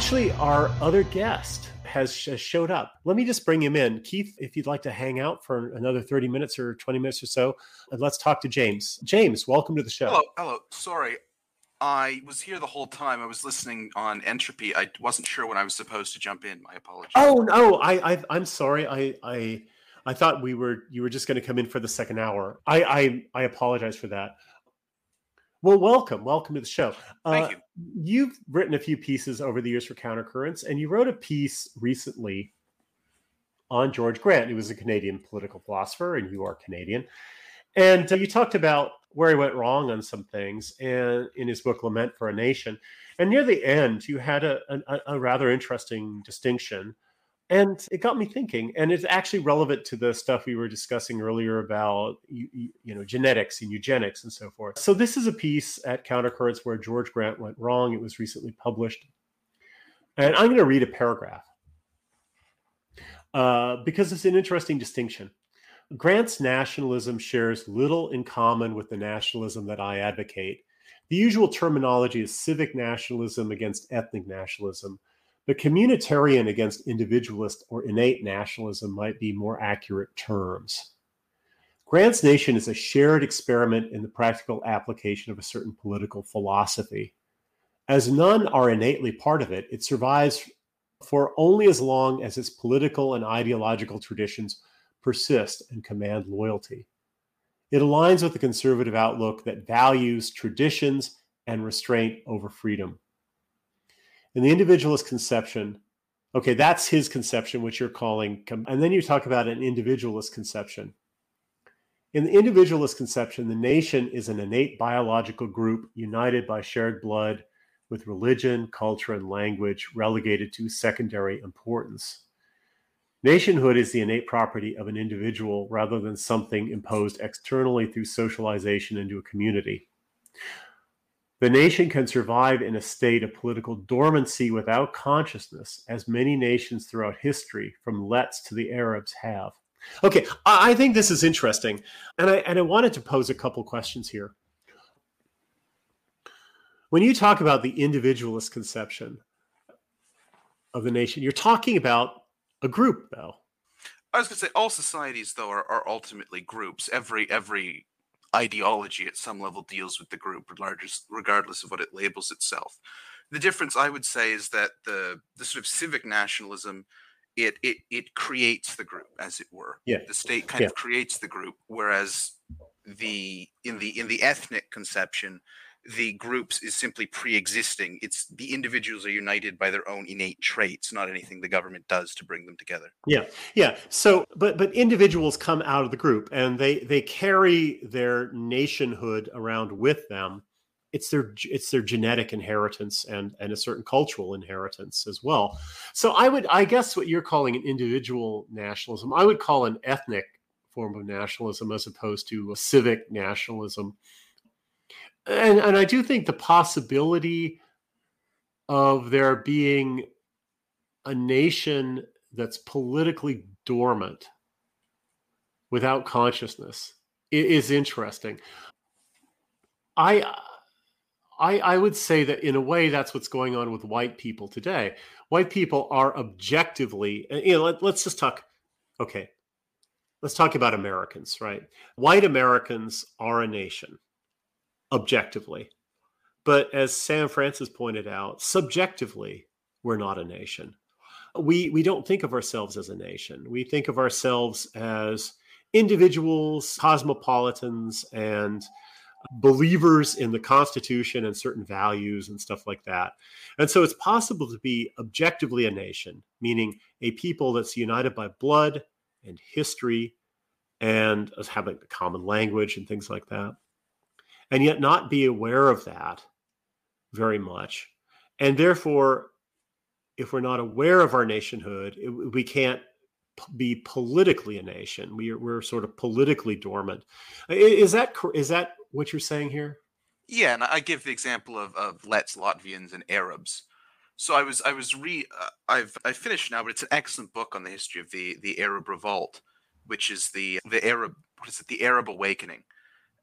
actually, our other guest has, showed up. Let me just bring him in. Keith, if you'd like to hang out for another 30 minutes or 20 minutes or so, and let's talk to James. James, welcome to the show. Hello, hello. Sorry, I was here the whole time. I was listening on entropy. I wasn't sure when I was supposed to jump in. My apologies. Oh no, I, I I'm sorry. I I I thought we were you were just going to come in for the second hour. I I I apologize for that. Well, welcome, welcome to the show. Thank uh, you. You've written a few pieces over the years for Countercurrents, and you wrote a piece recently on George Grant, who was a Canadian political philosopher, and you are Canadian. And uh, you talked about where he went wrong on some things and in his book lament for a nation and near the end you had a, a, a, rather interesting distinction and it got me thinking and it's actually relevant to the stuff we were discussing earlier about you, you know genetics and eugenics and so forth. So this is a piece at countercurrents where george grant went wrong. It was recently published. And i'm going to read a paragraph uh, because it's an interesting distinction. Grant's nationalism shares little in common with the nationalism that I advocate. The usual terminology is civic nationalism against ethnic nationalism, but communitarian against individualist or innate nationalism might be more accurate terms. Grant's nation is a shared experiment in the practical application of a certain political philosophy. As none are innately part of it, it survives for only as long as its political and ideological traditions persist and command loyalty. It aligns with the conservative outlook that values traditions and restraint over freedom. In the individualist conception, okay, that's his conception, which you're calling, and then you talk about an individualist conception. In the individualist conception, the nation is an innate biological group united by shared blood with religion, culture, and language relegated to secondary importance. Nationhood is the innate property of an individual rather than something imposed externally through socialization into a community. The nation can survive in a state of political dormancy without consciousness, as many nations throughout history, from Letts to the Arabs, have. Okay, I think this is interesting, and I and I wanted to pose a couple questions here. When you talk about the individualist conception of the nation, you're talking about a group, though. I was going to say all societies, though, are, are ultimately groups. Every every ideology at some level deals with the group, regardless regardless of what it labels itself. The difference, I would say, is that the the sort of civic nationalism it it it creates the group, as it were. Yeah. The state kind yeah. of creates the group, whereas the in the in the ethnic conception, the groups is simply pre-existing. It's the individuals are united by their own innate traits not anything the government does to bring them together. Yeah yeah. So but but individuals come out of the group and they they carry their nationhood around with them. It's their it's their genetic inheritance and and a certain cultural inheritance as well. So i would i guess what you're calling an individual nationalism i would call an ethnic form of nationalism as opposed to a civic nationalism and and I do think the possibility of there being a nation that's politically dormant without consciousness is interesting. I I, I would say that in a way that's what's going on with white people today. White people are objectively, uh, you know, let, let's just talk. Okay, let's talk about Americans, right? White Americans are a nation objectively. But as Sam Francis pointed out, subjectively, we're not a nation. We we don't think of ourselves as a nation. We think of ourselves as individuals, cosmopolitans, and believers in the Constitution and certain values and stuff like that. And so it's possible to be objectively a nation, meaning a people that's united by blood and history and having a common language and things like that and yet not be aware of that very much. And therefore, if we're not aware of our nationhood, it, we can't be politically a nation. We are, we're sort of politically dormant. Is that is that what you're saying here? Yeah, and I give the example of of Letts, Latvians, and Arabs. So I was I was re uh, I've I finished now, but it's an excellent book on the history of the the Arab Revolt, which is the the Arab what is it the Arab Awakening,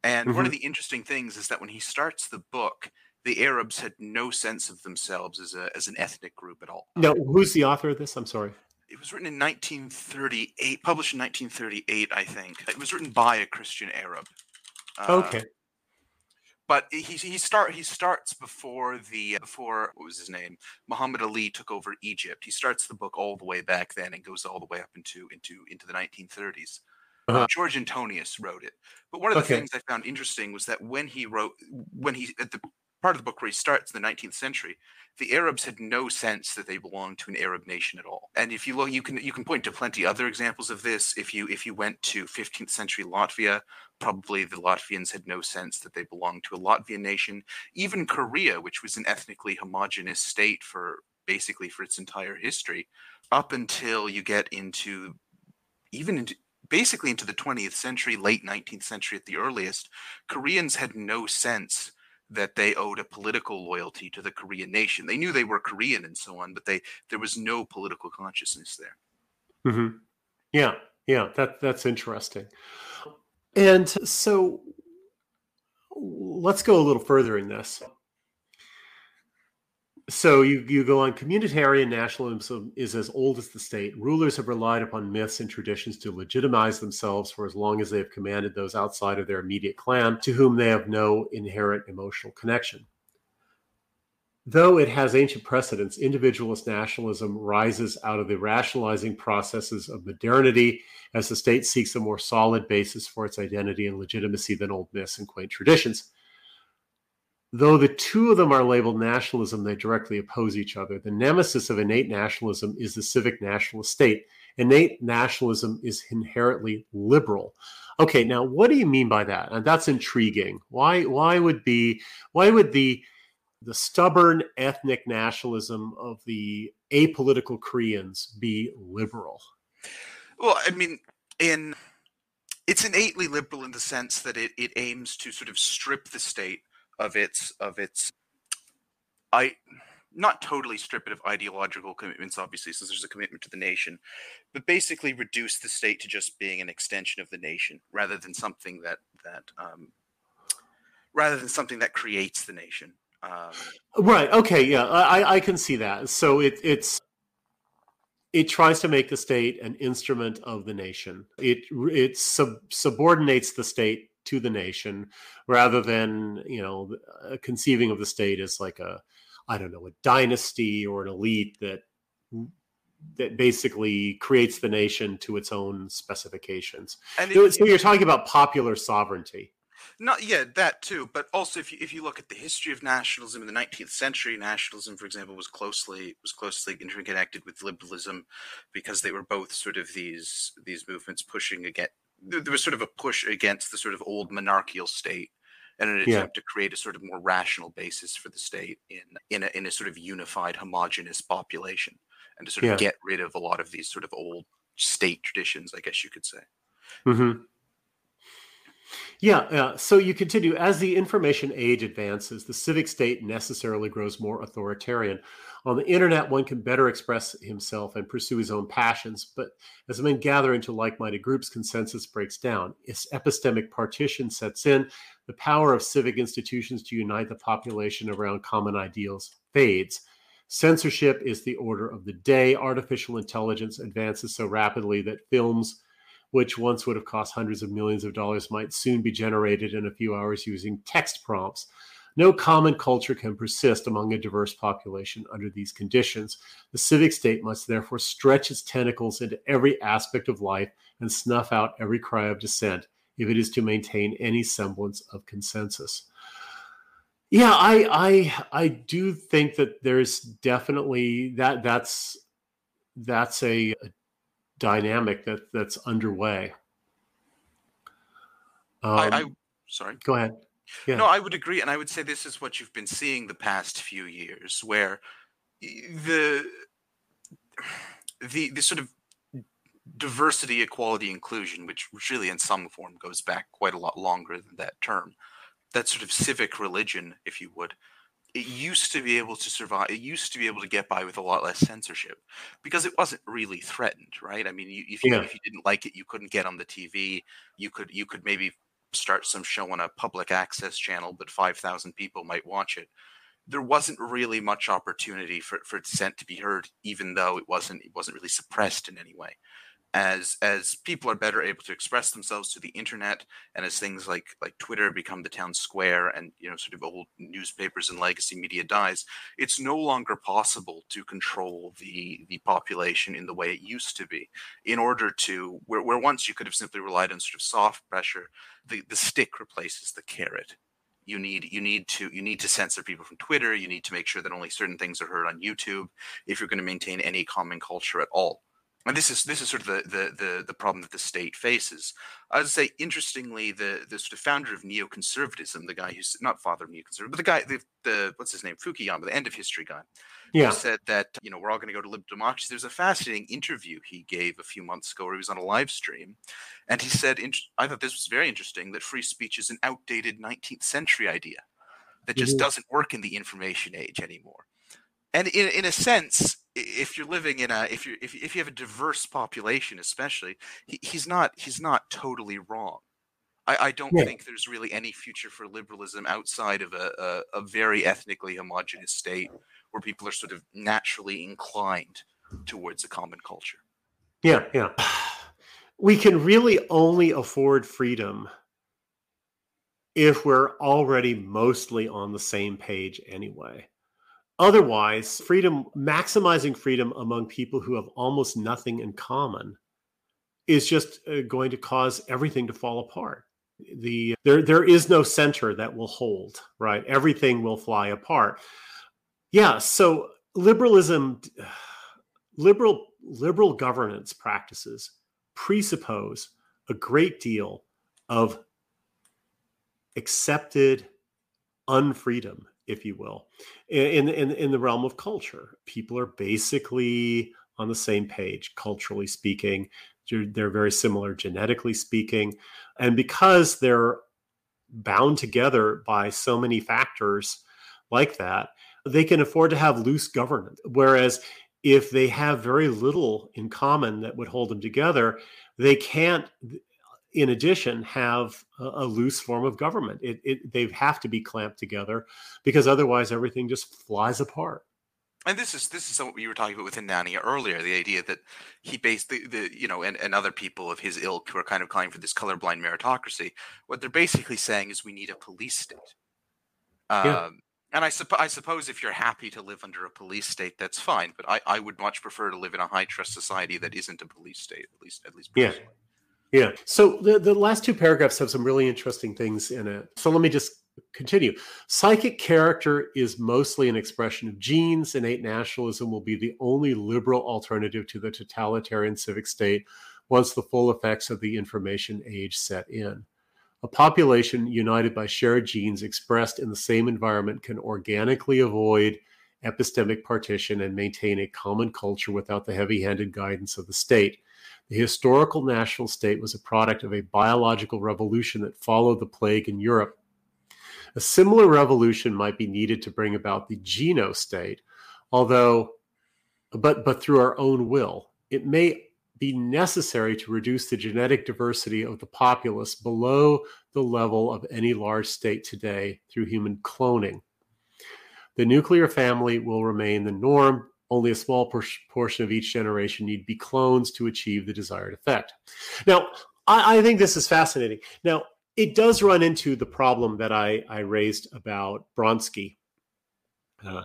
and mm-hmm. one of mm-hmm. the interesting things is that when he starts the book, the Arabs had no sense of themselves as a as an ethnic group at all. No, who's the author of this? I'm sorry. It was written in 1938, published in 1938, I think. It was written by a Christian Arab. Uh, okay. But he he start he starts before the before what was his name Muhammad Ali took over Egypt. He starts the book all the way back then and goes all the way up into into into the 1930s. Uh-huh. Uh, George Antonius wrote it. But one of the okay. things I found interesting was that when he wrote when he at the part of the book where he starts in the 19th century, the Arabs had no sense that they belonged to an Arab nation at all. And if you look, you can you can point to plenty other examples of this. If you if you went to 15th century Latvia, probably the Latvians had no sense that they belonged to a Latvian nation. Even Korea, which was an ethnically homogenous state for basically for its entire history, up until you get into even into basically into the 20th century, late 19th century at the earliest, Koreans had no sense that they owed a political loyalty to the Korean nation. They knew they were Korean and so on, but they there was no political consciousness there. Mm-hmm. Yeah, yeah, that that's interesting. And so, let's go a little further in this so you, you go on communitarian nationalism is as old as the state. Rulers have relied upon myths and traditions to legitimize themselves for as long as they have commanded those outside of their immediate clan to whom they have no inherent emotional connection. Though it has ancient precedents individualist nationalism rises out of the rationalizing processes of modernity as the state seeks a more solid basis for its identity and legitimacy than old myths and quaint traditions Though the two of them are labeled nationalism, they directly oppose each other. The nemesis of innate nationalism is the civic nationalist state. Innate nationalism is inherently liberal. Okay, now what do you mean by that? And that's intriguing. Why why would be why would the the stubborn ethnic nationalism of the apolitical Koreans be liberal? Well, I mean, in it's innately liberal in the sense that it, it aims to sort of strip the state of its of its I not totally strip it of ideological commitments, obviously, since there's a commitment to the nation, but basically reduce the state to just being an extension of the nation, rather than something that that um, rather than something that creates the nation. Um, right. Okay. Yeah, I, I can see that. So it it's it tries to make the state an instrument of the nation. It it sub, subordinates the state to the nation rather than you know conceiving of the state as like a i don't know a dynasty or an elite that that basically creates the nation to its own specifications. And it, so you're talking about popular sovereignty. Not yeah that too but also if you if you look at the history of nationalism in the 19th century nationalism for example was closely was closely interconnected with liberalism because they were both sort of these these movements pushing against there was sort of a push against the sort of old monarchical state and an attempt yeah. to create a sort of more rational basis for the state in in a, in a sort of unified homogenous population and to sort of get rid of a lot of these sort of old state traditions i guess you could say mm-hmm. Yeah, yeah. So you continue as the information age advances, the civic state necessarily grows more authoritarian. On the internet, one can better express himself and pursue his own passions, but as men gather into like minded groups, consensus breaks down. As epistemic partition sets in, the power of civic institutions to unite the population around common ideals fades. Censorship is the order of the day. Artificial intelligence advances so rapidly that films which once would have cost hundreds of millions of dollars, might soon be generated in a few hours using text prompts. No common culture can persist among a diverse population under these conditions. The civic state must therefore stretch its tentacles into every aspect of life and snuff out every cry of dissent if it is to maintain any semblance of consensus. Yeah, I I I do think that there's definitely that that's that's a, a dynamic that that's underway. Um, I, I, sorry. Go ahead. Yeah. No, I would agree, and I would say this is what you've been seeing the past few years, where the the the sort of diversity, equality, inclusion, which, really in some form goes back quite a lot longer than that term, that sort of civic religion, if you would, it used to be able to survive. It used to be able to get by with a lot less censorship because it wasn't really threatened, right? I mean, you, if you yeah. if you didn't like it, you couldn't get on the TV. You could you could maybe start some show on a public access channel, but five thousand people might watch it. there wasn't really much opportunity for, for dissent to be heard, even though it wasn't it wasn't really suppressed in any way as as people are better able to express themselves to the internet and as things like like twitter become the town square and you know sort of old newspapers and legacy media dies it's no longer possible to control the the population in the way it used to be. In order to where, where once you could have simply relied on sort of soft pressure the the stick replaces the carrot. You need you need to you need to censor people from twitter. You need to make sure that only certain things are heard on youtube if you're going to maintain any common culture at all and this is this is sort of the the the, the problem that the state faces. I would say, interestingly, the the sort of founder of neoconservatism, the guy who's not father of neoconservatism, but the guy, the, the what's his name, Fukuyama, the end of history guy, yeah, said that you know we're all going to go to liberal democracy. There's a fascinating interview he gave a few months ago where he was on a live stream, and he said, I thought this was very interesting that free speech is an outdated 19th century idea that just mm-hmm. doesn't work in the information age anymore. And in in a sense, if you're living in a if you if, if you have a diverse population especially he, he's not he's not totally wrong. I, I don't yeah. think there's really any future for liberalism outside of a, a, a very ethnically homogenous state where people are sort of naturally inclined towards a common culture. Yeah yeah. We can really only afford freedom if we're already mostly on the same page anyway Otherwise, freedom, maximizing freedom among people who have almost nothing in common is just uh, going to cause everything to fall apart. The there there is no center that will hold, right? Everything will fly apart. Yeah, so liberalism liberal liberal governance practices presuppose a great deal of accepted unfreedom if you will, in in in the realm of culture. People are basically on the same page, culturally speaking. They're, they're very similar genetically speaking, and because they're bound together by so many factors like that, they can afford to have loose governance. Whereas if they have very little in common that would hold them together, they can't in addition, have a, a loose form of government. It, it, they have to be clamped together because otherwise everything just flies apart. And this is this is what you were talking about with Hanania earlier, the idea that he based the, the you know, and, and other people of his ilk who are kind of calling for this colorblind meritocracy. What they're basically saying is we need a police state. Um, yeah. And I, supp- I suppose if you're happy to live under a police state, that's fine. But I, I would much prefer to live in a high trust society that isn't a police state, at least at least. Personally. Yeah. Yeah. So the, the last two paragraphs have some really interesting things in it. So let me just continue. Psychic character is mostly an expression of genes. Innate nationalism will be the only liberal alternative to the totalitarian civic state once the full effects of the information age set in. A population united by shared genes expressed in the same environment can organically avoid epistemic partition and maintain a common culture without the heavy handed guidance of the state. The historical national state was a product of a biological revolution that followed the plague in Europe. A similar revolution might be needed to bring about the geno state, although, but, but through our own will. It may be necessary to reduce the genetic diversity of the populace below the level of any large state today through human cloning. The nuclear family will remain the norm, only a small por- portion of each generation need be clones to achieve the desired effect. Now, I, I, think this is fascinating. Now, it does run into the problem that I, I raised about Bronsky. Uh,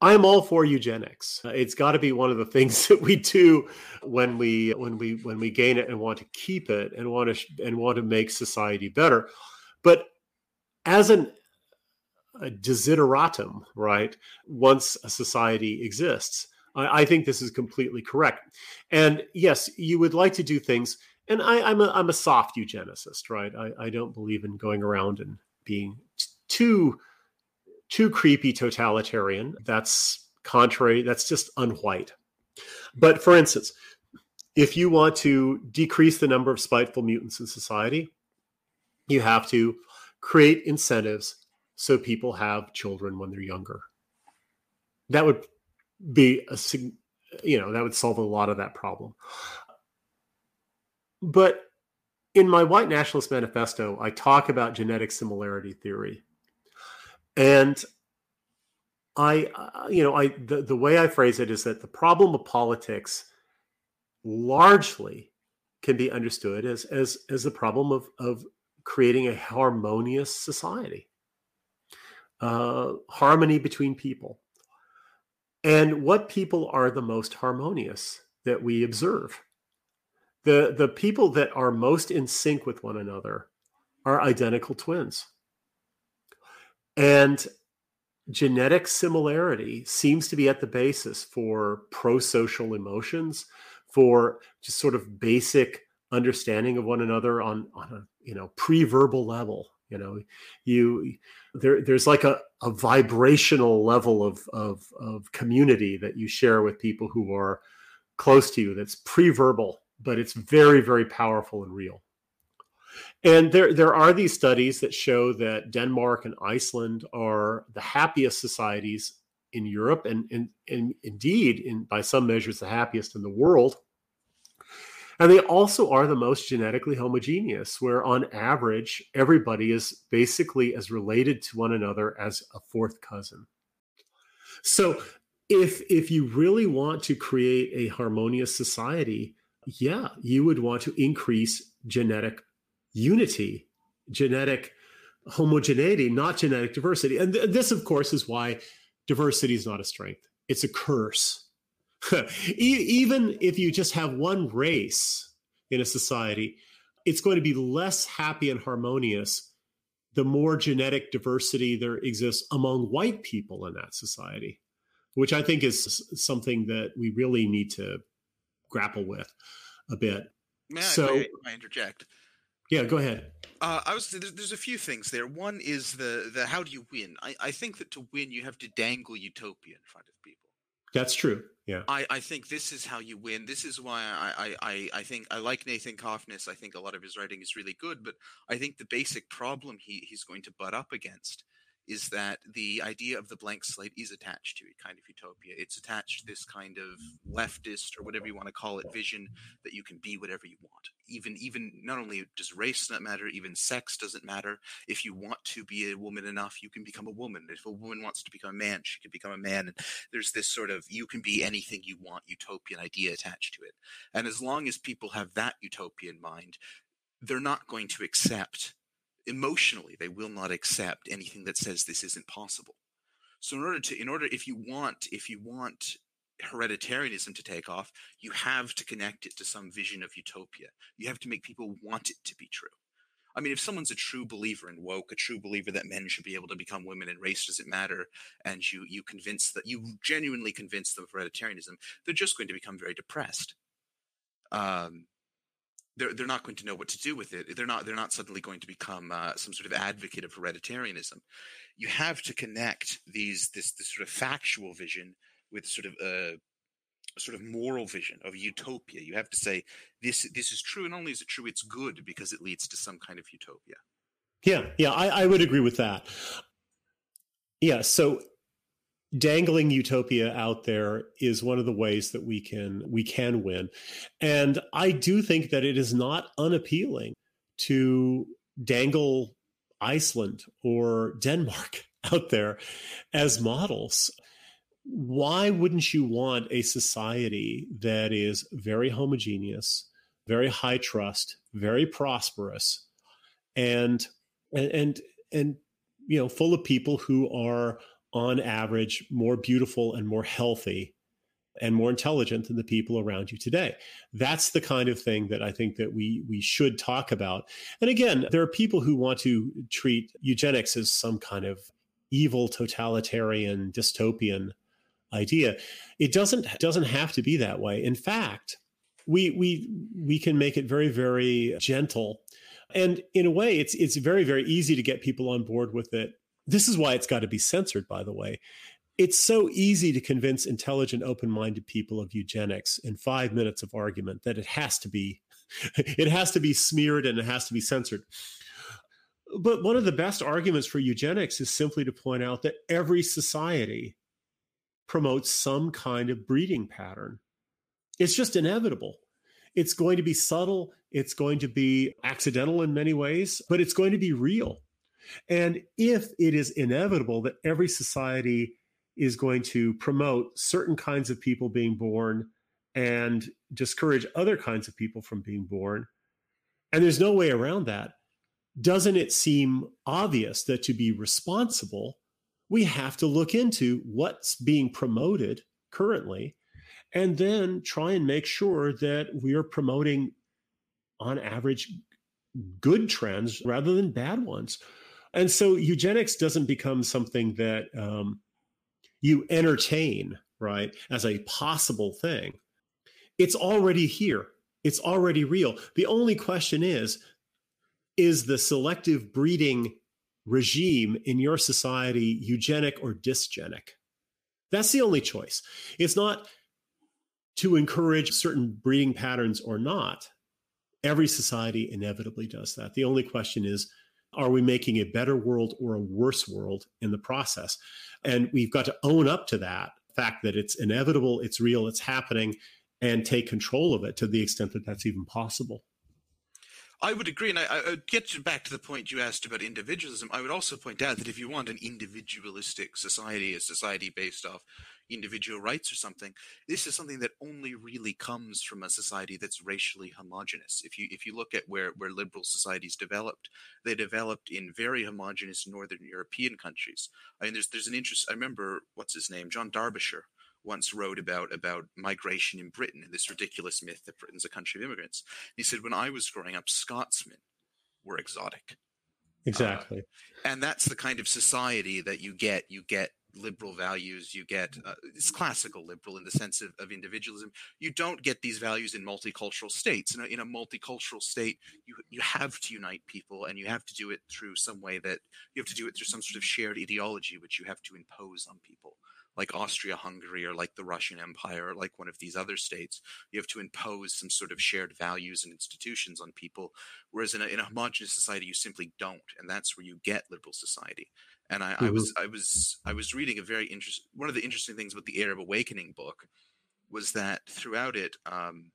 I'm all for eugenics. Uh, it's got to be one of the things that we do when we when we when we gain it and want to keep it and want to and want to make society better. But as an a desideratum, right? Once a society exists. I, I, think this is completely correct. And yes, you would like to do things. And I, am a, I'm a soft eugenicist, right? I, I don't believe in going around and being t- too too creepy totalitarian. That's contrary. That's just unwhite. But for instance, if you want to decrease the number of spiteful mutants in society, you have to create incentives so people have children when they're younger. That would be a you know that would solve a lot of that problem. But in my white nationalist manifesto, I talk about genetic similarity theory. And I, uh, you know, I the, the way I phrase it is that the problem of politics largely can be understood as as as the problem of of creating a harmonious society, uh, harmony between people, and what people are the most harmonious that we observe. The the people that are most in sync with one another are identical twins, and genetic similarity seems to be at the basis for pro-social emotions for just sort of basic understanding of one another on on a you know pre-verbal level you know you there there's like a, a vibrational level of, of of community that you share with people who are close to you that's pre-verbal but it's very very powerful and real and there, there are these studies that show that Denmark and Iceland are the happiest societies in Europe, and, and, and indeed, in, by some measures, the happiest in the world. And they also are the most genetically homogeneous, where on average, everybody is basically as related to one another as a fourth cousin. So, if if you really want to create a harmonious society, yeah, you would want to increase genetic unity, genetic homogeneity, not genetic diversity. And th- this, of course, is why diversity is not a strength, it's a curse. Even if you just have one race in a society, it's going to be less happy and harmonious the more genetic diversity there exists among white people in that society, which I think is something that we really need to grapple with a bit. May so, may I interject? Yeah, go ahead. Uh, I was there's, there's, a few things there. One is the the how do you win? I, I think that to win you have to dangle utopia in front of people. That's true. Yeah. I, I think this is how you win. This is why I, I, I think I like Nathan Cofnas. I think a lot of his writing is really good, but I think the basic problem he, he's going to butt up against is that the idea of the blank slate is attached to a kind of utopia. It's attached to this kind of leftist or whatever you want to call it vision that you can be whatever you want. Even even not only does race not matter, even sex doesn't matter. If you want to be a woman enough, you can become a woman. If a woman wants to become a man, she can become a man. And there's this sort of you can be anything you want utopian idea attached to it. And as long as people have that utopia in mind, they're not going to accept emotionally they will not accept anything that says this isn't possible. So in order to in order if you want if you want hereditarianism to take off you have to connect it to some vision of utopia. You have to make people want it to be true. I mean, if someone's a true believer in woke, a true believer that men should be able to become women and race doesn't matter, and you you convince that you genuinely convince them of hereditarianism, they're just going to become very depressed. Um, they're they're not going to know what to do with it. They're not they're not suddenly going to become uh, some sort of advocate of hereditarianism. You have to connect these this this sort of factual vision with sort of a, sort of moral vision of utopia. You have to say this this is true, and only is it true, it's good because it leads to some kind of utopia. Yeah, yeah, I, I would agree with that. Yeah, so dangling utopia out there is one of the ways that we can we can win. And i do think that it is not unappealing to dangle iceland or denmark out there as models. Why wouldn't you want a society that is very homogeneous very high trust very prosperous and and and, you know full of people who are on average, more beautiful and more healthy and more intelligent than the people around you today. That's the kind of thing that I think that we we should talk about. And again, there are people who want to treat eugenics as some kind of evil totalitarian dystopian idea. It doesn't doesn't have to be that way. In fact, we we we can make it very very gentle. And in a way it's it's very very easy to get people on board with it this is why it's got to be censored, by the way. It's so easy to convince intelligent, open minded people of eugenics in five minutes of argument that it has to be. It has to be smeared and it has to be censored. But one of the best arguments for eugenics is simply to point out that every society promotes some kind of breeding pattern. It's just inevitable. It's going to be subtle, it's going to be accidental in many ways, but it's going to be real. And if it is inevitable that every society is going to promote certain kinds of people being born and discourage other kinds of people from being born. And there's no way around that. Doesn't it seem obvious that to be responsible, we have to look into what's being promoted currently and then try and make sure that we are promoting, on average, good trends rather than bad ones? And so eugenics doesn't become something that um, you entertain, right, as a possible thing. It's already here. It's already real. The only question is is the selective breeding regime in your society eugenic or dysgenic? That's the only choice. It's not to encourage certain breeding patterns or not. Every society inevitably does that. The only question is are we making a better world or a worse world in the process? And we've got to own up to that fact that it's inevitable, it's real, it's happening, and take control of it to the extent that that's even possible. I would agree, and I, I get back to the point you asked about individualism. I would also point out that if you want an individualistic society, a society based off individual rights or something, this is something that only really comes from a society that's racially homogenous. If you if you look at where where liberal societies developed, they developed in very homogenous Northern European countries. I mean, there's there's an interest. I remember what's his name, John Derbyshire once wrote about about migration in Britain and this ridiculous myth that Britain's a country of immigrants. He said, when I was growing up, Scotsmen were exotic. Exactly. Uh, and that's the kind of society that you get. You get liberal values. You get uh, it's classical liberal in the sense of, of individualism. You don't get these values in multicultural states. In a, in a multicultural state, you you have to unite people, and you have to do it through some way that you have to do it through some sort of shared ideology, which you have to impose on people like Austria Hungary or like the Russian Empire or like one of these other states. You have to impose some sort of shared values and institutions on people. Whereas in a, in a homogenous society, you simply don't. And that's where you get liberal society. And I, mm-hmm. I was I was I was reading a very interesting one of the interesting things about the Arab Awakening book was that throughout it, um,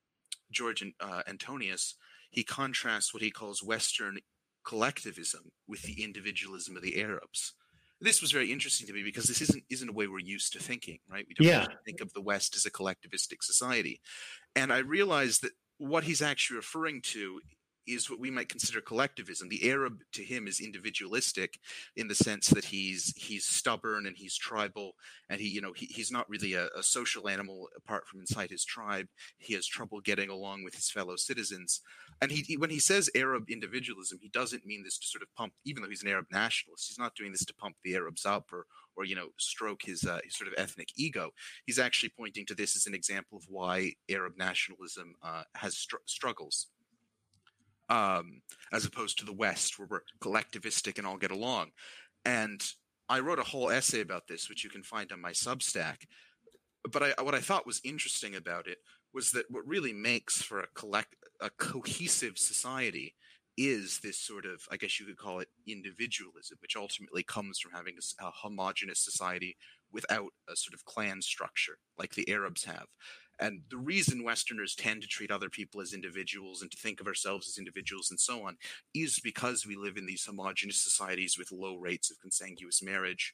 George uh, Antonius he contrasts what he calls Western collectivism with the individualism of the Arabs this was very interesting to me because this isn't isn't a way we're used to thinking, right? We don't yeah. think of the West as a collectivistic society, and I realized that what he's actually referring to is what we might consider collectivism. The Arab to him is individualistic in the sense that he's he's stubborn and he's tribal and he you know he, he's not really a, a social animal apart from inside his tribe. He has trouble getting along with his fellow citizens. And he, he when he says Arab individualism, he doesn't mean this to sort of pump. Even though he's an Arab nationalist, he's not doing this to pump the Arabs up or or you know stroke his, uh, his sort of ethnic ego. He's actually pointing to this as an example of why Arab nationalism uh, has str- struggles um, as opposed to the West, where we're collectivistic and all get along. And I wrote a whole essay about this, which you can find on my Substack. But I, what I thought was interesting about it was that what really makes for a collect a cohesive society is this sort of, I guess you could call it individualism, which ultimately comes from having a, a homogenous society without a sort of clan structure like the Arabs have. And the reason Westerners tend to treat other people as individuals and to think of ourselves as individuals and so on is because we live in these homogenous societies with low rates of consanguineous marriage.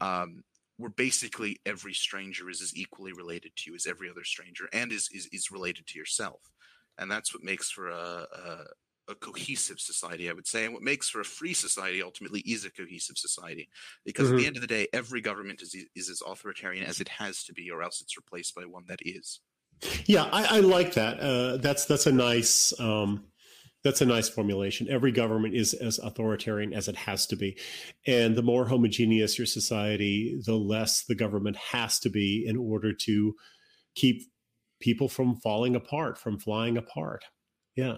Um, where basically every stranger is as equally related to you as every other stranger and is, is, is related to yourself. And that's what makes for a, a a cohesive society, I would say. And what makes for a free society ultimately is a cohesive society. Because mm-hmm. at the mm-hmm. end of the day, every government is, is as authoritarian as it has to be, or else it's replaced by one that is. Yeah, I, I like that. Uh, that's that's a nice um, that's a nice formulation. Every government is as authoritarian as it has to be, and the more homogeneous your society, the less the government has to be in order to keep people from falling apart, from flying apart. Yeah,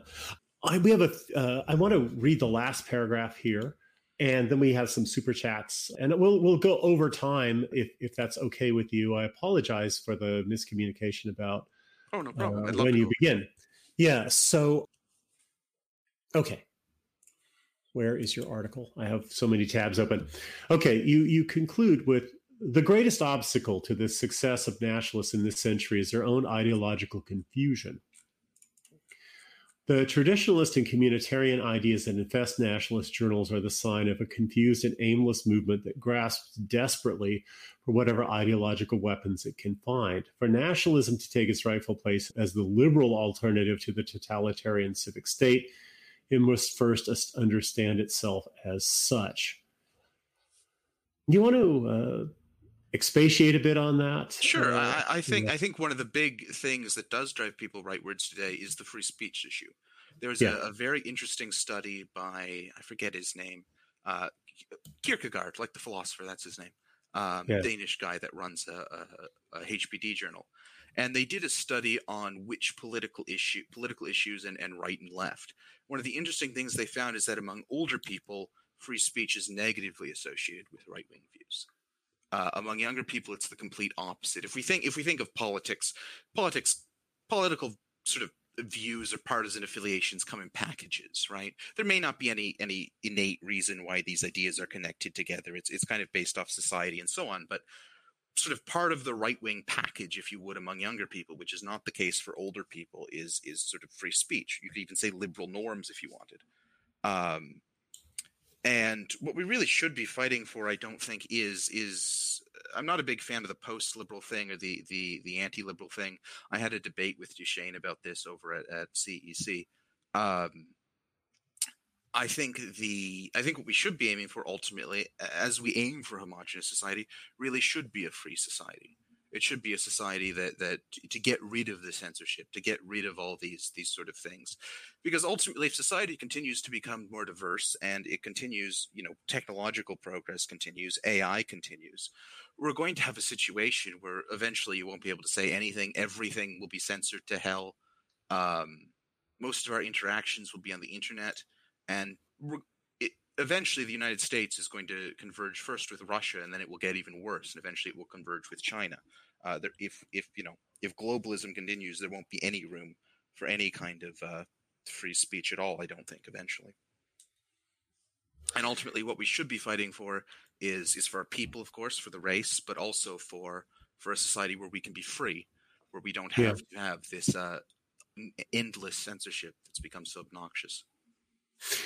I, we have a. Uh, I want to read the last paragraph here, and then we have some super chats, and we'll we'll go over time if if that's okay with you. I apologize for the miscommunication about. Oh no problem. Uh, when you begin, yeah. So, okay. Where is your article? I have so many tabs open. Okay, you you conclude with the greatest obstacle to the success of nationalists in this century is their own ideological confusion The traditionalist and communitarian ideas that infest nationalist journals are the sign of a confused and aimless movement that grasps desperately for whatever ideological weapons it can find. For nationalism to take its rightful place as the liberal alternative to the totalitarian civic state, it must first understand itself as such. You want to uh, expatiate a bit on that? Sure. Uh, I, I, think yeah. I think one of the big things that does drive people rightwards today is the free speech issue. There's Yeah. a, a very interesting study by I forget his name, uh, Kirkegaard, like the philosopher. That's his name. Um, Yeah. Danish guy that runs a, a, a HPD journal, and they did a study on which political issue, political issues, and, and right and left. One of the interesting things they found is that among older people, free speech is negatively associated with right wing views. Uh, among younger people, it's the complete opposite. If we think if we think of politics, politics, political sort of views or partisan affiliations come in packages, right? There may not be any any innate reason why these ideas are connected together. It's it's kind of based off society and so on, but sort of part of the right wing package, if you would, among younger people, which is not the case for older people, is is sort of free speech. You could even say liberal norms if you wanted. Um, and what we really should be fighting for, I don't think, is is I'm not a big fan of the post liberal thing or the the the anti liberal thing. I had a debate with Duchesne about this over at, at CEC. Um, I think the I think what we should be aiming for ultimately, as we aim for homogenous society, really should be a free society. It should be a society that that to get rid of the censorship, to get rid of all these these sort of things, because ultimately, if society continues to become more diverse and it continues, you know, technological progress continues, AI continues, we're going to have a situation where eventually you won't be able to say anything. Everything will be censored to hell. Um, most of our interactions will be on the internet, and eventually the United States is going to converge first with Russia, and then it will get even worse, and eventually it will converge with China. Uh, there, if if you know if globalism continues, there won't be any room for any kind of uh, free speech at all. I don't think eventually. And ultimately, what we should be fighting for is is for our people, of course, for the race, but also for for a society where we can be free, where we don't Yeah. have to have this uh, endless censorship that's become so obnoxious.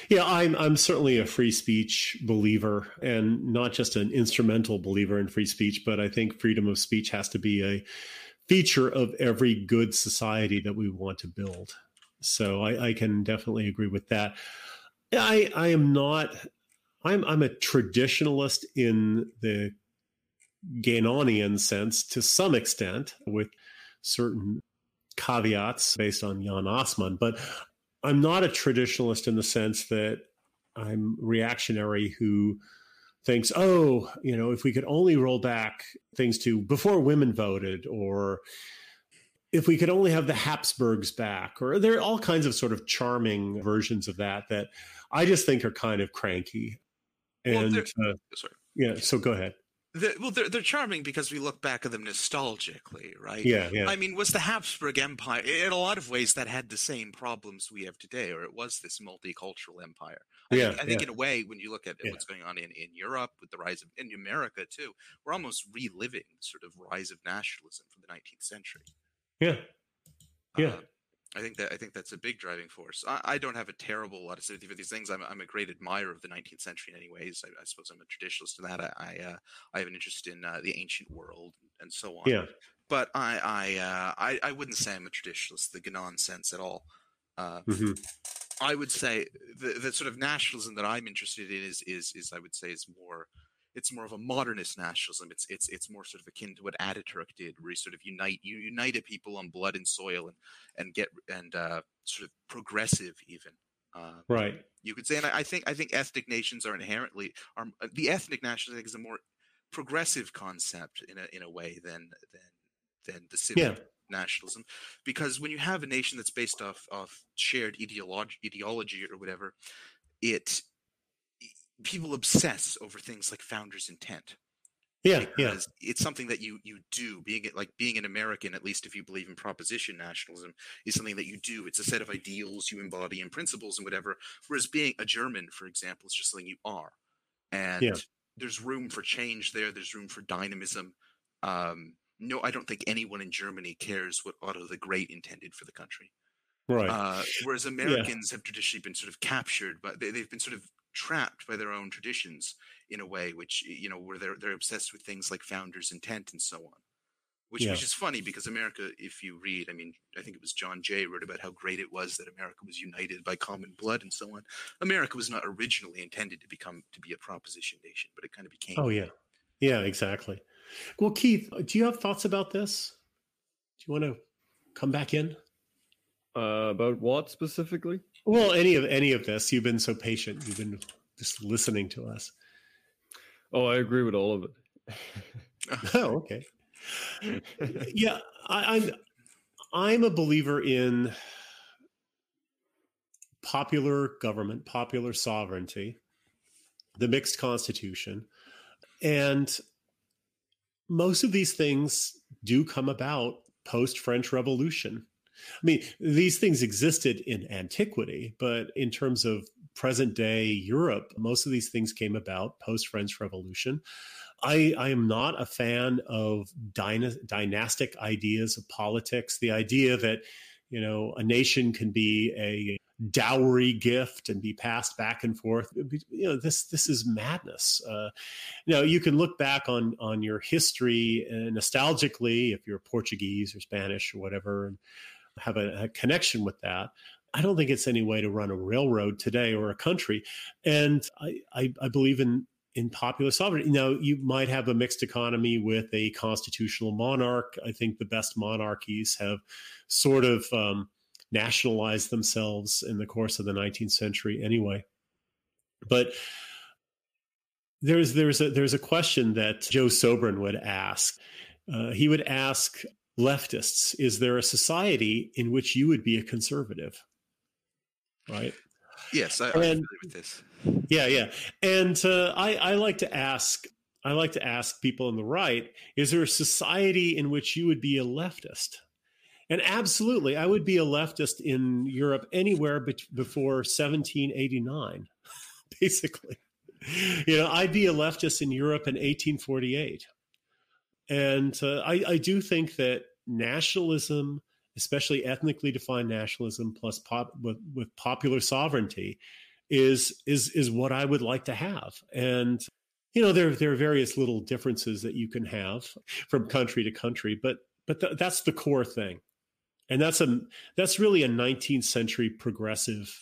Yeah, I'm I'm certainly a free speech believer, and not just an instrumental believer in free speech, but I think freedom of speech has to be a feature of every good society that we want to build. So I, I can definitely agree with that. I I am not. I'm I'm a traditionalist in the Guénonian sense to some extent, with certain caveats based on Jan Assmann, but I'm not a traditionalist in the sense that I'm reactionary who thinks, oh, you know, if we could only roll back things to before women voted, or if we could only have the Habsburgs back, or there are all kinds of sort of charming versions of that that I just think are kind of cranky. And there- uh, Sorry. yeah, so go ahead. They're, well, they're, they're charming because we look back at them nostalgically, right? Yeah, yeah. I mean, was the Habsburg Empire, in a lot of ways, that had the same problems we have today, or it was this multicultural empire. I Yeah, think, I think yeah. in a way, when you look at Yeah. what's going on in, in Europe with the rise of, in America too, we're almost reliving sort of rise of nationalism from the 19th century. Yeah. Yeah. Uh, I think that I think that's a big driving force. I, I don't have a terrible lot of sympathy for these things. I'm, I'm a great admirer of the 19th century in any ways. I, I suppose I'm a traditionalist in that. I I, uh, I have an interest in uh, the ancient world and so on. Yeah. But I I, uh, I I wouldn't say I'm a traditionalist the Guénonian sense at all. Uh, Mhm. I would say the, the sort of nationalism that I'm interested in is is is I would say is more it's more of a modernist nationalism. It's it's it's more sort of akin to what Ataturk did, where you sort of unite you unite a people on blood and soil and and get and uh, sort of progressive even. Uh, Right. you could say, and I, I think I think ethnic nations are inherently are the ethnic nationalism is a more progressive concept in a in a way than than than the civic Yeah. nationalism, because when you have a nation that's based off of shared ideology ideology or whatever, it people obsess over things like founders' intent Yeah. Yeah. it's something that you you do being like being an american at least if you believe in proposition nationalism is something that you do it's a set of ideals you embody and principles and whatever whereas being a german for example is just something you are and Yeah. there's room for change there there's room for dynamism um no i don't think anyone in germany cares what otto the great intended for the country Right. Uh, whereas Americans yeah. have traditionally been sort of captured, but they, they've been sort of trapped by their own traditions in a way, which you know, where they're they're obsessed with things like founder's intent and so on. Which, yeah. which is funny because America, if you read, I mean, I think it was John Jay wrote about how great it was that America was united by common blood and so on. America was not originally intended to become to be a proposition nation, but it kind of became. Oh yeah, yeah, exactly. Well, Keith, do you have thoughts about this? Do you want to come back in? Uh, about what specifically? Well, any of any of this. You've been so patient. You've been just listening to us. Oh, I agree with all of it. oh, okay. yeah, I, I'm I'm a believer in popular government, popular sovereignty, the mixed constitution, and most of these things do come about post French Revolution. I mean, these things existed in antiquity, but in terms of present day Europe, most of these things came about post French Revolution. I, I, am not a fan of dyna- dynastic ideas of politics. The idea that you know a nation can be a dowry gift and be passed back and forth. You know this this is madness. Uh, you know you can look back on on your history nostalgically if you're Portuguese or Spanish or whatever, and have a, a connection with that. I don't think it's any way to run a railroad today or a country. And I, I, I believe in in popular sovereignty. Now, you might have a mixed economy with a constitutional monarch. I think the best monarchies have sort of um, nationalized themselves in the course of the 19th century, anyway. But there's there's a there's a question that Joe Sobran would ask. Uh, he would ask leftists: Is there a society in which you would be a conservative? Right. Yes, I, I agree with this. Yeah, yeah, and uh, I, I like to ask. I like to ask people on the right: Is there a society in which you would be a leftist? And absolutely, I would be a leftist in Europe anywhere be- before 1789, basically. You know, I'd be a leftist in Europe in 1848. And uh, I, I do think that nationalism, especially ethnically defined nationalism plus pop, with, with popular sovereignty, is is is what I would like to have. And you know, there there are various little differences that you can have from country to country, but but th- that's the core thing, and that's a that's really a 19th century progressive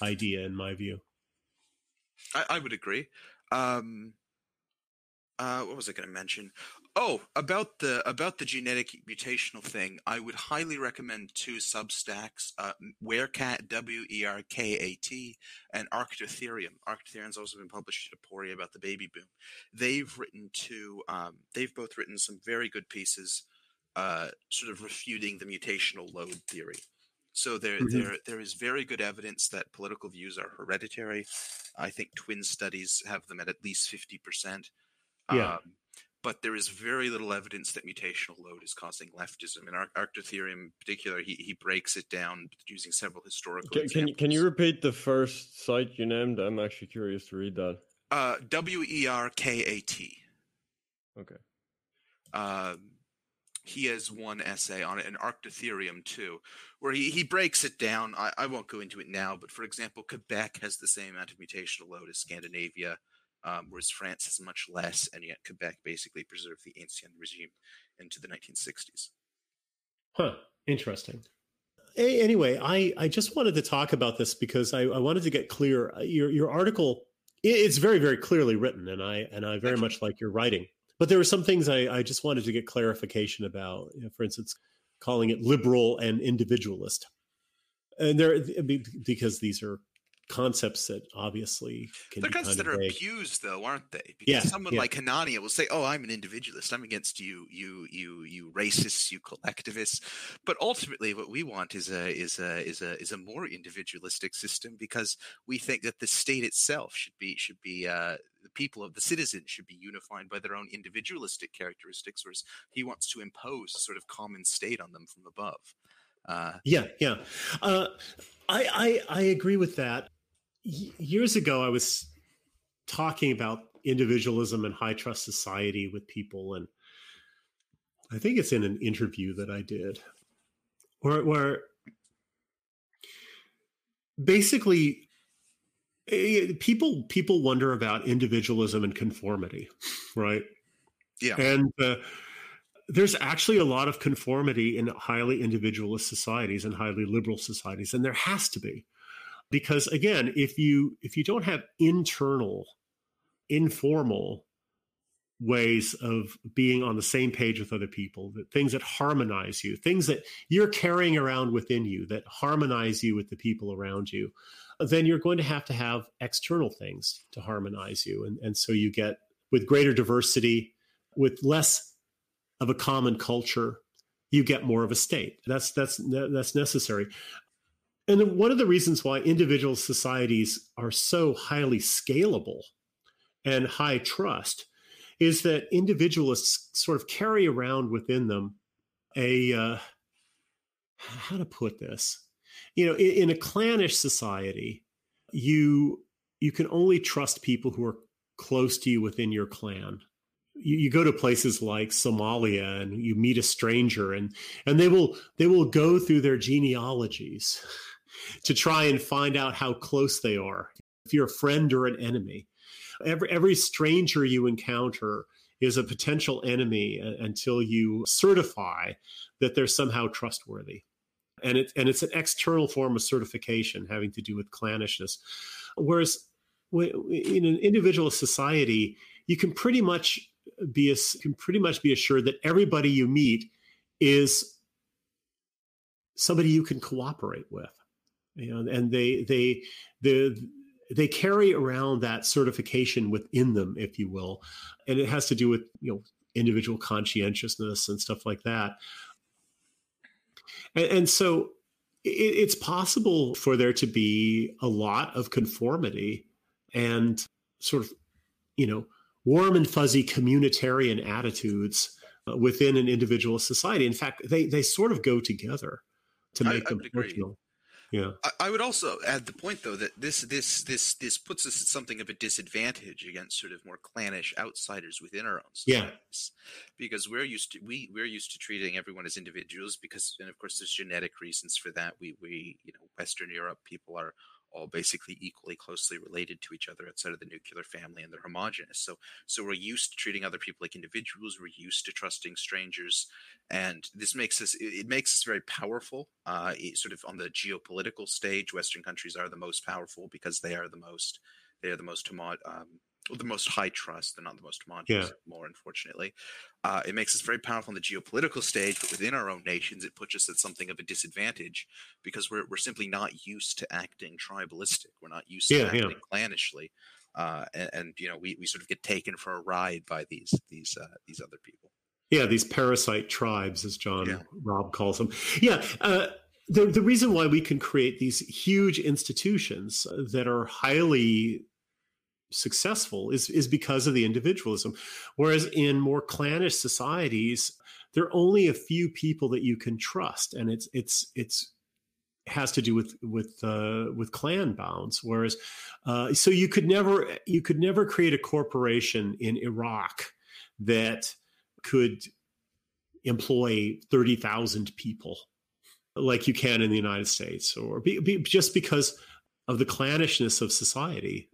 idea in my view. I, I would agree. Um, uh, what was I going to mention? Oh, about the about the genetic mutational thing, I would highly recommend two Substacks: uh, Werkat W E R K A T and Arctotherium. Arctotherium's also been published at Aporia about the baby boom. They've written two. Um, they've both written some very good pieces, uh, sort of refuting the mutational load theory. So there, mm-hmm. there, there is very good evidence that political views are hereditary. I think twin studies have them at at least fifty percent. Yeah. Um, but there is very little evidence that mutational load is causing leftism. In Ar- Arctotherium in particular, he, he breaks it down using several historical can, can, can, you repeat the first site you named? I'm actually curious to read that. Uh, W E R K A T. Okay. Um, he has one essay on it, and Arctotherium too, where he, he breaks it down. I, I won't go into it now, but for example, Quebec has the same amount of mutational load as Scandinavia um, whereas France has much less, and yet Quebec basically preserved the ancien regime into the 1960s. Huh. Interesting. Anyway, I, I just wanted to talk about this because I, I wanted to get clear. Uh, your your article it's very very clearly written, and I and I very much like your writing. But there were some things I, I just wanted to get clarification about. You know, for instance, calling it liberal and individualist, and there because these are concepts that obviously can they're concepts that are vague. abused though aren't they because yeah, someone yeah. like hanania will say oh i'm an individualist i'm against you you you you racists you collectivists but ultimately what we want is a is a is a is a more individualistic system because we think that the state itself should be should be uh the people of the citizens should be unified by their own individualistic characteristics whereas he wants to impose a sort of common state on them from above uh, yeah, yeah. Uh, I, I I agree with that years ago, I was talking about individualism and high trust society with people, and I think it's in an interview that I did, where where basically eh, people people wonder about individualism and conformity, right? Yeah. And uh, there's actually a lot of conformity in highly individualist societies and highly liberal societies, and there has to be, because again, if you if you don't have internal, informal ways of being on the same page with other people, that things that harmonize you, things that you're carrying around within you that harmonize you with the people around you, then you're going to have to have external things to harmonize you. And, and so you get with greater diversity, with less of a common culture, you get more of a state. That's that's that's necessary. And one of the reasons why individual societies are so highly scalable and high trust is that individualists sort of carry around within them a uh, how to put this? You know in, in, a clannish society you you can only trust people who are close to you within your clan. You, you, go to places like somalia and you meet a stranger and and they will they will go through their genealogies to try and find out how close they are if you're a friend or an enemy Every every stranger you encounter is a potential enemy until you certify that they're somehow trustworthy. And it and it's an external form of certification having to do with clannishness. Whereas in an individual society, you can pretty much be can pretty much be assured that everybody you meet is somebody you can cooperate with. You know, and they they the they carry around that certification within them, if you will, and it has to do with you know individual conscientiousness and stuff like that. And, and so it, it's possible for there to be a lot of conformity and sort of you know warm and fuzzy communitarian attitudes uh, within an individual society. In fact, they they sort of go together to make I, them functional. Yeah. I, I, would also add the point though that this this this this puts us at something of a disadvantage against sort of more clannish outsiders within our own societies. Yeah. Because we're used to we we're used to treating everyone as individuals because and of course there's genetic reasons for that. We we you know Western Europe people are all basically equally closely related to each other outside of the nuclear family and they're homogenous. So so we're used to treating other people like individuals. We're used to trusting strangers, and this makes us it makes us very powerful. Uh, sort of on the geopolitical stage, Western countries are the most powerful because they are the most they are the most homo- um, the most high trust. They're not the most homogenous yeah. more, unfortunately. Uh, it makes us very powerful on the geopolitical stage, but within our own nations, it puts us at something of a disadvantage because we're, we're simply not used to acting tribalistic. We're not used to yeah, acting yeah. clanishly. Uh, and, and, you know, we, we sort of get taken for a ride by these these uh, these other people. Yeah, these parasite tribes, as John. Robb calls them. Yeah, uh, the the reason why we can create these huge institutions that are highly successful is is because of the individualism. Whereas in more clannish societies there are only a few people that you can trust and it's it's it's has to do with with uh, with clan bounds. Whereas uh, so you could never you could never create a corporation in Iraq that could employ 30,000 people like you can in the United States or be, be, just because of the clannishness of society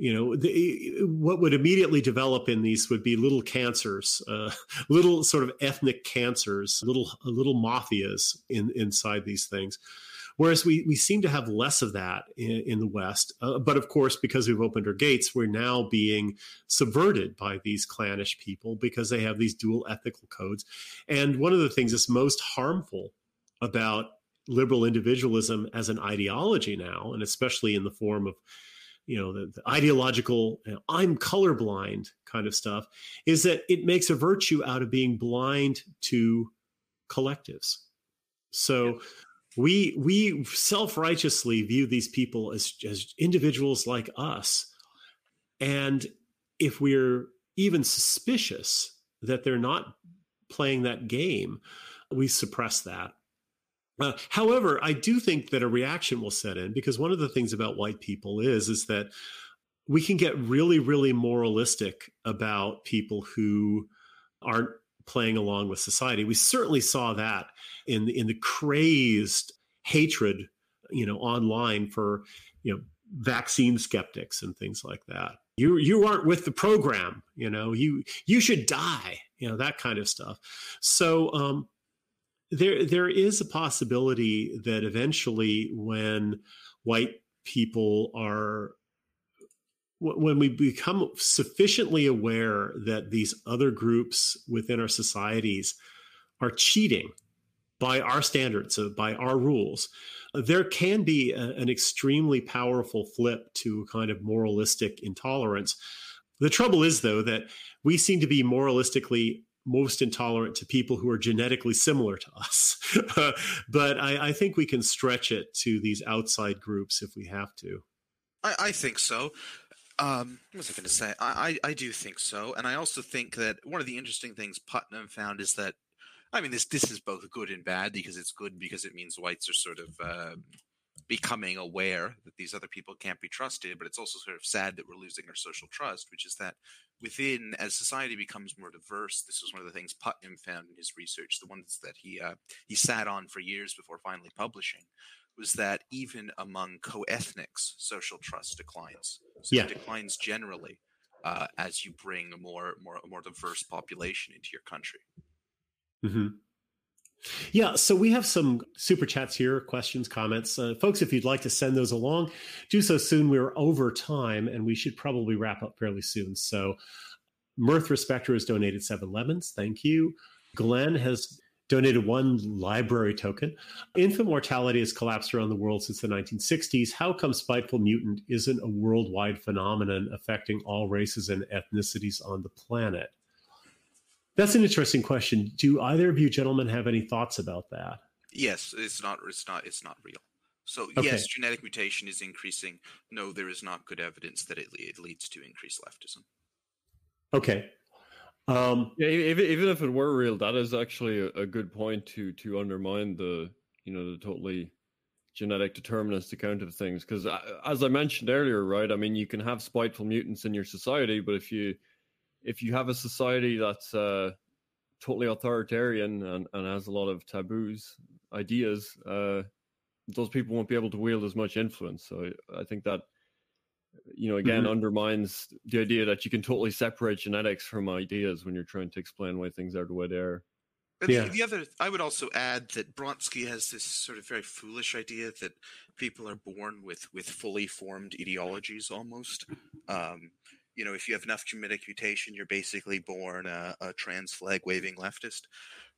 you know the, what would immediately develop in these would be little cancers uh, little sort of ethnic cancers little little mafias in, inside these things. Whereas we, we seem to have less of that in, in the west uh, but of course because we've opened our gates we're now being subverted by these clannish people because they have these dual ethical codes. And one of the things that's most harmful about liberal individualism as an ideology now and especially in the form of you know the, the ideological you know, i'm colorblind kind of stuff is that it makes a virtue out of being blind to collectives. So we we self-righteously view these people as as individuals like us. And if we're even suspicious that they're not playing that game we suppress that uh, however, I do think that a reaction will set in because one of the things about white people is is that we can get really, really moralistic about people who aren't playing along with society. We certainly saw that in in the crazed hatred you know, online for, you know, vaccine skeptics and things like that. You you aren't with the program, you know. You you should die, you know, that kind of stuff. So um, there there is a possibility that eventually, when white people are when we become sufficiently aware that these other groups within our societies are cheating by our standards, uh, by our rules, there can be a, an extremely powerful flip to a kind of moralistic intolerance. The trouble is, though, that we seem to be moralistically most intolerant to people who are genetically similar to us. but I, I, think we can stretch it to these outside groups if we have to. I, I think so. Um, what was I going to say? I, I, I do think so, and I also think that one of the interesting things Putnam found is that, I mean, this this is both good and bad because it's good because it means whites are sort of uh, becoming aware that these other people can't be trusted, but it's also sort of sad that we're losing our social trust, which is that within as society becomes more diverse, this was one of the things Putnam found in his research, the ones that he uh, he sat on for years before finally publishing, was that even among co-ethnics, social trust declines. So yeah. it declines generally uh, as you bring a more more more diverse population into your country. Mm-hmm. Yeah, so we have some super chats here, questions, comments. Uh, folks, if you'd like to send those along, do so soon. We're over time and we should probably wrap up fairly soon. So, Mirth Respecter has donated seven lemons. Thank you. Glenn has donated one library token. Infant mortality has collapsed around the world since the 1960s. How come Spiteful Mutant isn't a worldwide phenomenon affecting all races and ethnicities on the planet? That's an interesting question. Do either of you gentlemen have any thoughts about that? Yes, it's not. It's not. It's not real. So okay. yes, genetic mutation is increasing. No, there is not good evidence that it, it leads to increased leftism. Okay, um, yeah, even, even if it were real, that is actually a, a, good point to to undermine the you know the totally genetic determinist account of things. Because uh, as I mentioned earlier, right? I mean, you can have spiteful mutants in your society, but if you if you have a society that's uh, totally authoritarian and, and has a lot of taboos, ideas, uh, those people won't be able to wield as much influence. So I think that you know, again, mm-hmm. undermines the idea that you can totally separate genetics from ideas when you're trying to explain why things are the way they are. yeah. the, the other, I would also add that Bronsky has this sort of very foolish idea that people are born with with fully formed ideologies almost. Um, you know, if you have enough genetic mutation, you're basically born a, a trans flag waving leftist.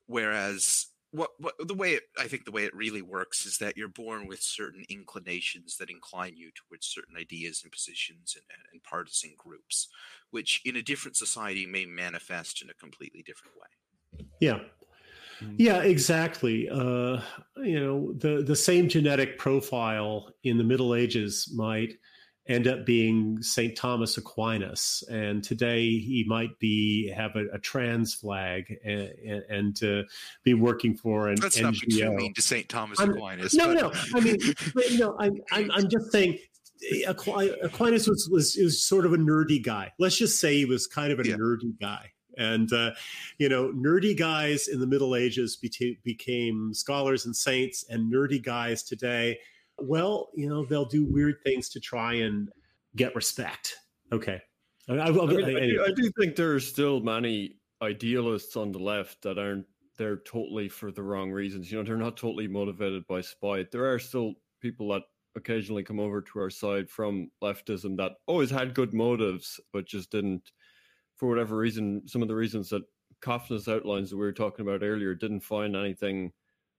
Whereas what, what the way it, I think the way it really works is that you're born with certain inclinations that incline you towards certain ideas and positions and, and partisan groups, which in a different society may manifest in a completely different way. Yeah, mm. yeah, exactly. Uh, you know, the the same genetic profile in the Middle Ages might end up being St. Thomas Aquinas, and today he might be have a, a trans flag and, and, uh, be working for an That's NGO. not too mean to St. Thomas I'm, Aquinas. No, but... no. I mean, no. I'm, I'm, I'm just saying. Aquinas was, was was sort of a nerdy guy. Let's just say he was kind of a yeah. nerdy guy. And uh, you know, nerdy guys in the Middle Ages be- became scholars and saints, and nerdy guys today well, you know, they'll do weird things to try and get respect. Okay. I, I, I, mean, do, I, do, think there are still many idealists on the left that aren't they're totally for the wrong reasons. You know, they're not totally motivated by spite. There are still people that occasionally come over to our side from leftism that always had good motives, but just didn't, for whatever reason, some of the reasons that Cofnas outlines that we were talking about earlier didn't find anything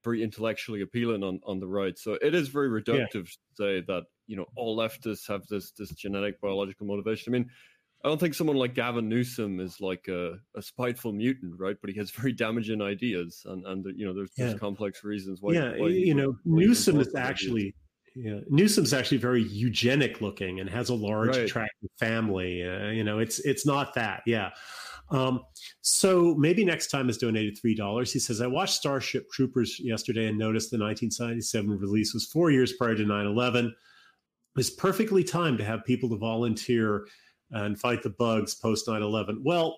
very intellectually appealing on, on the right. So it is very reductive yeah. to say that, you know, all leftists have this this genetic biological motivation. I mean, I don't think someone like Gavin Newsom is like a, a spiteful mutant, right? But he has very damaging ideas, and and you know, there's, yeah. there's complex reasons why. Yeah, why you know, Newsom is actually. Yeah, Newsom's actually very eugenic looking and has a large right. attractive family. Uh, you know, it's it's not that. Yeah, um, so maybe next time is donated three dollars. He says, "I watched Starship Troopers yesterday and noticed the 1997 release was four years prior to 9/11. It was perfectly timed to have people to volunteer and fight the bugs post 9/11." Well,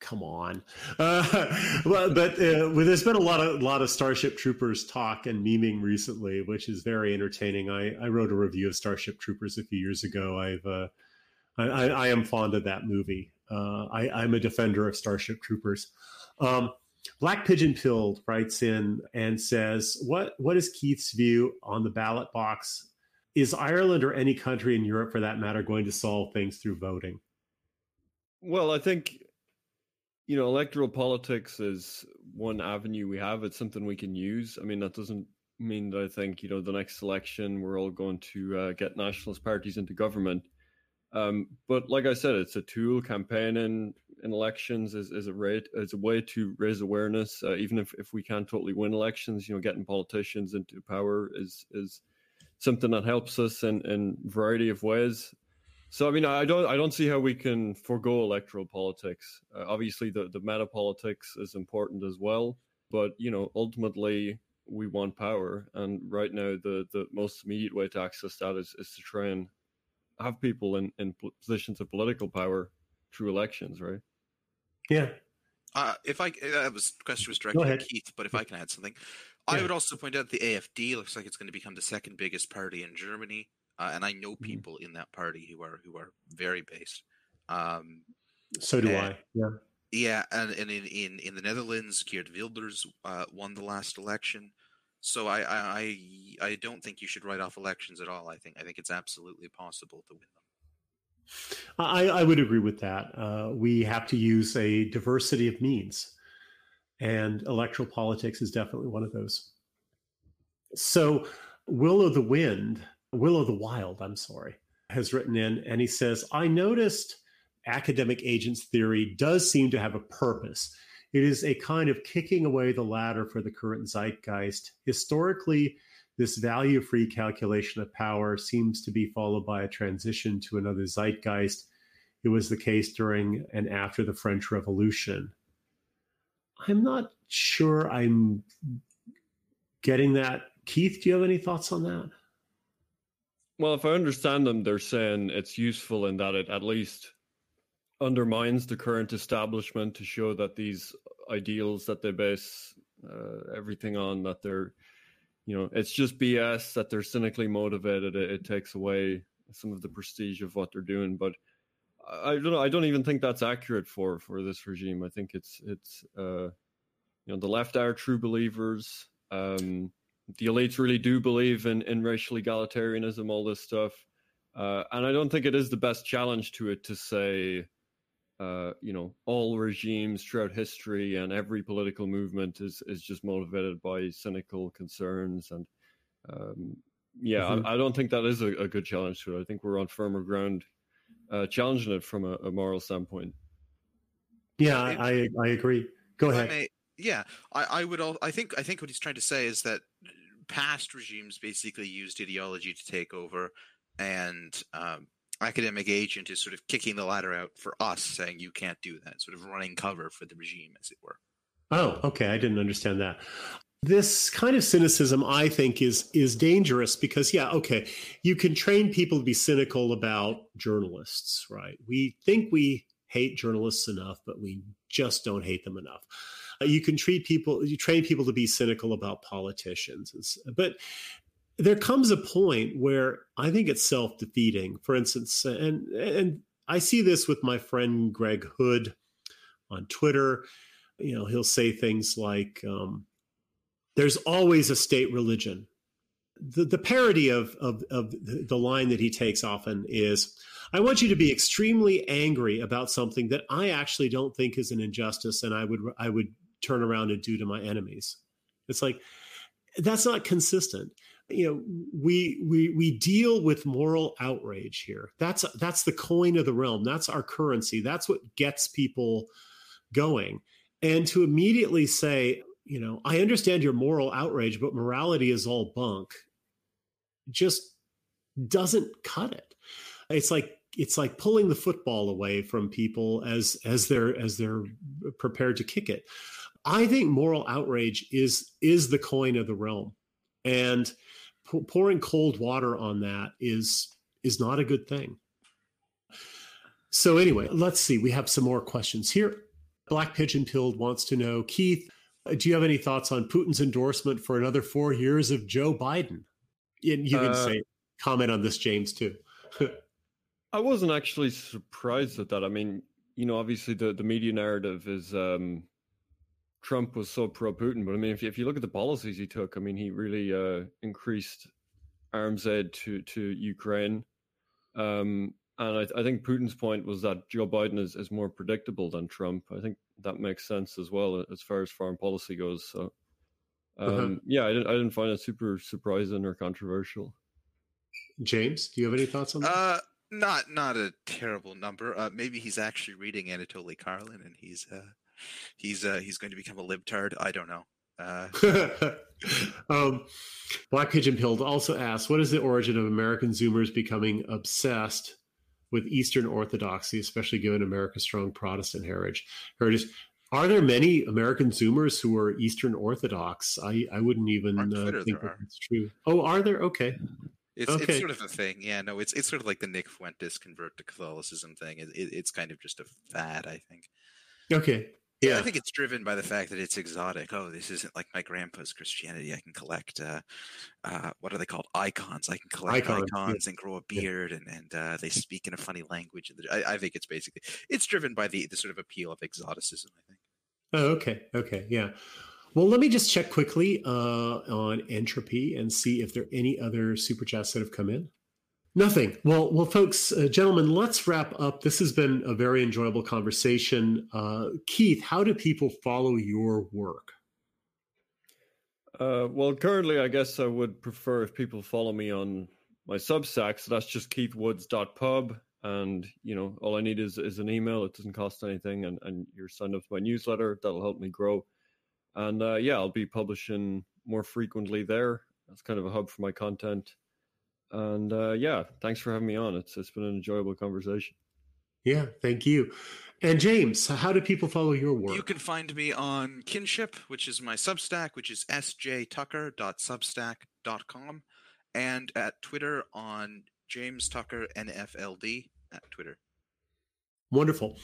come on. Uh, but but uh, there's been a lot of lot of Starship Troopers talk and memeing recently, which is very entertaining. I, I wrote a review of Starship Troopers a few years ago. I've uh, I, I, am fond of that movie. Uh, I, am a defender of Starship Troopers. Um, Black Pigeon Pilled writes in and says, "What what is Keith's view on the ballot box? Is Ireland or any country in Europe, for that matter, going to solve things through voting?" Well, I think you know, electoral politics is one avenue we have. It's something we can use. I mean, that doesn't mean that I think, you know, the next election we're all going to uh, get nationalist parties into government. Um, but like I said, it's a tool. Campaigning in elections is, is a rate is a way to raise awareness. Uh, even if, if we can't totally win elections, you know, getting politicians into power is is something that helps us in in variety of ways. So I mean, I don't, I don't see how we can forego electoral politics. Uh, obviously, the the meta politics is important as well, but you know, ultimately, we want power, and right now, the the most immediate way to access that is is to try and have people in in positions of political power through elections, right? Yeah. Uh, if I that was question was directed at Keith, but if I can add something, yeah. I would also point out the AFD looks like it's going to become the second biggest party in Germany uh, and I know mm-hmm. people mm-hmm. in that party who are who are very based. Um, so do and, I. Yeah. Yeah, and, and in, in, in the Netherlands, Geert Wilders uh, won the last election. So I, I I don't think you should write off elections at all. I think I think it's absolutely possible to win them. I, I would agree with that. Uh, we have to use a diversity of means, and electoral politics is definitely one of those. So, Will of the Wind Will of the Wild, I'm sorry, has written in and he says, I noticed academic agents theory does seem to have a purpose. It is a kind of kicking away the ladder for the current zeitgeist. Historically, this value free calculation of power seems to be followed by a transition to another zeitgeist. It was the case during and after the French Revolution. I'm not sure I'm getting that. Keith, do you have any thoughts on that? Well, if I understand them, they're saying it's useful in that it at least undermines the current establishment to show that these ideals that they base uh, everything on that they're you know it's just bs that they're cynically motivated. It, it, takes away some of the prestige of what they're doing. But i don't know i don't even think that's accurate for for this regime. I think it's it's uh you know the left are true believers. Um the elites really do believe in, in racial egalitarianism, all this stuff. Uh, and I don't think it is the best challenge to it to say, uh, you know, all regimes throughout history and every political movement is, is just motivated by cynical concerns. And um, yeah, mm-hmm. I, I, don't think that is a, a, good challenge to it. I think we're on firmer ground uh, challenging it from a, a moral standpoint. Yeah, I, I agree. Go ahead. May, yeah, I, I would. All, I think. I think what he's trying to say is that past regimes basically used ideology to take over, and um, academic agent is sort of kicking the ladder out for us, saying you can't do that, sort of running cover for the regime, as it were. Oh, okay. I didn't understand that. This kind of cynicism, I think, is is dangerous because, yeah, okay, you can train people to be cynical about journalists, right? We think we hate journalists enough, but we just don't hate them enough uh, you can treat people, you train people to be cynical about politicians. But there comes a point where I think it's self defeating. For instance, and and I see this with my friend Greg Hood on Twitter. You know, he'll say things like, um, "There's always a state religion." The, the parody of, of, of the line that he takes often is, I want you to be extremely angry about something that I actually don't think is an injustice, and I would I would turn around and do to my enemies. It's like that's not consistent. You know, we we we deal with moral outrage here. That's that's the coin of the realm. That's our currency. That's what gets people going. And to immediately say, you know, I understand your moral outrage, but morality is all bunk, just doesn't cut it. It's like it's like pulling the football away from people as as they're as they're prepared to kick it. I think moral outrage is is the coin of the realm, and p- pouring cold water on that is is not a good thing. So anyway, let's see. We have some more questions here. Black Pigeon Pilled wants to know, Keith, do you have any thoughts on Putin's endorsement for another four years of Joe Biden? And you can uh, say comment on this, James, too. I wasn't actually surprised at that. I mean, you know, obviously the, the media narrative is um, Trump was so pro Putin, but I mean, if you, if you look at the policies he took, I mean, he really uh, increased arms aid to to Ukraine. Um, and I, I, think Putin's point was that Joe Biden is, is more predictable than Trump. I think that makes sense as well as far as foreign policy goes. So, uh-huh. um, uh-huh. yeah, I didn't, I didn't find it super surprising or controversial. James, do you have any thoughts on that? Uh, not not a terrible number. Uh, maybe he's actually reading Anatoly Karlin, and he's uh, he's uh, he's going to become a libtard. I don't know. Uh, um, Black Pigeon Pilled also asks, "What is the origin of American Zoomers becoming obsessed with Eastern Orthodoxy, especially given America's strong Protestant heritage?" Heritage. Are there many American Zoomers who are Eastern Orthodox? I, I wouldn't even uh, think that's true. Oh, are there? Okay. It's okay. it's sort of a thing. Yeah, no, it's it's sort of like the Nick Fuentes convert to Catholicism thing. It, it, it's kind of just a fad, I think. Okay. Yeah. I think it's driven by the fact that it's exotic. Oh, this isn't like my grandpa's Christianity. I can collect, uh, uh, what are they called? Icons. I can collect icons, icons yeah. and grow a beard, and and uh, they speak in a funny language. I, I think it's basically it's driven by the the sort of appeal of exoticism. I think. Oh, okay, okay, yeah. Well, let me just check quickly uh, on entropy and see if there are any other super chats that have come in. Nothing. Well, well, folks, uh, gentlemen, let's wrap up. This has been a very enjoyable conversation. Uh, Keith, how do people follow your work? Uh, well, currently, I guess I would prefer if people follow me on my Substack. So that's just keithwoods.pub. And, you know, all I need is, is an email. It doesn't cost anything. And, and you're signed up to my newsletter. That'll help me grow. And uh, yeah, I'll be publishing more frequently there. That's kind of a hub for my content. And uh, yeah, thanks for having me on. It's it's been an enjoyable conversation. Yeah, thank you. And James, how do people follow your work? You can find me on Kinship, which is my Substack, which is sjtucker.substack.com, and at Twitter on James Tucker NFLD at Twitter. Wonderful.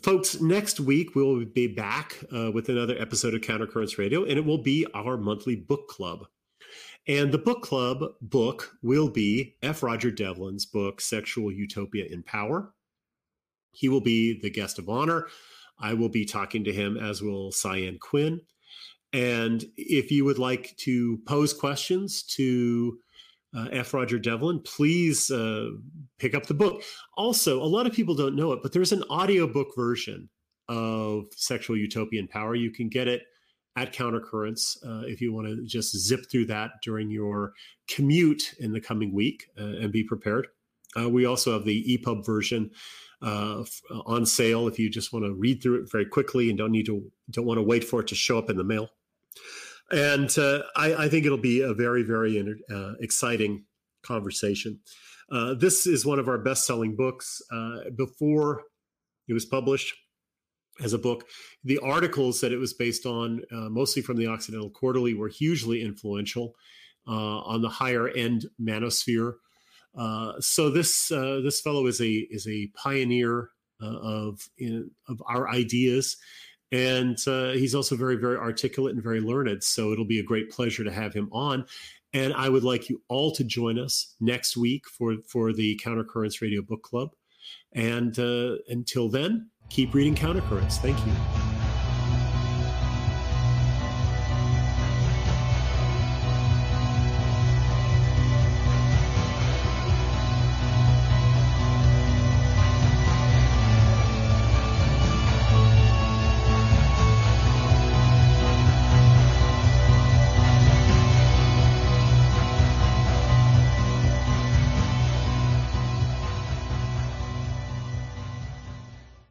Folks, next week we'll be back uh, with another episode of Countercurrents Radio, and it will be our monthly book club. And the book club book will be F. Roger Devlin's book, Sexual Utopia in Power. He will be the guest of honor. I will be talking to him, as will Cyan Quinn. And if you would like to pose questions to uh, F. Roger Devlin, please uh, pick up the book. Also, a lot of people don't know it, but there's an audiobook version of Sexual Utopia in Power. You can get it at Countercurrents uh, if you want to just zip through that during your commute in the coming week uh, and be prepared. Uh, we also have the EPUB version uh, uh, on sale if you just want to read through it very quickly and don't need to don't want to wait for it to show up in the mail. And uh, I, I, think it'll be a very very exciting conversation. this is one of our best selling books. before it was published, as a book. The articles that it was based on, uh, mostly from the Occidental Quarterly, were hugely influential uh, on the higher end manosphere. Uh, so this uh, this fellow is a is a pioneer uh, of in, of our ideas, and uh, he's also very very articulate and very learned. So it'll be a great pleasure to have him on. And I would like you all to join us next week for for the Countercurrents Radio Book Club. And until then, keep reading Countercurrents. Thank you.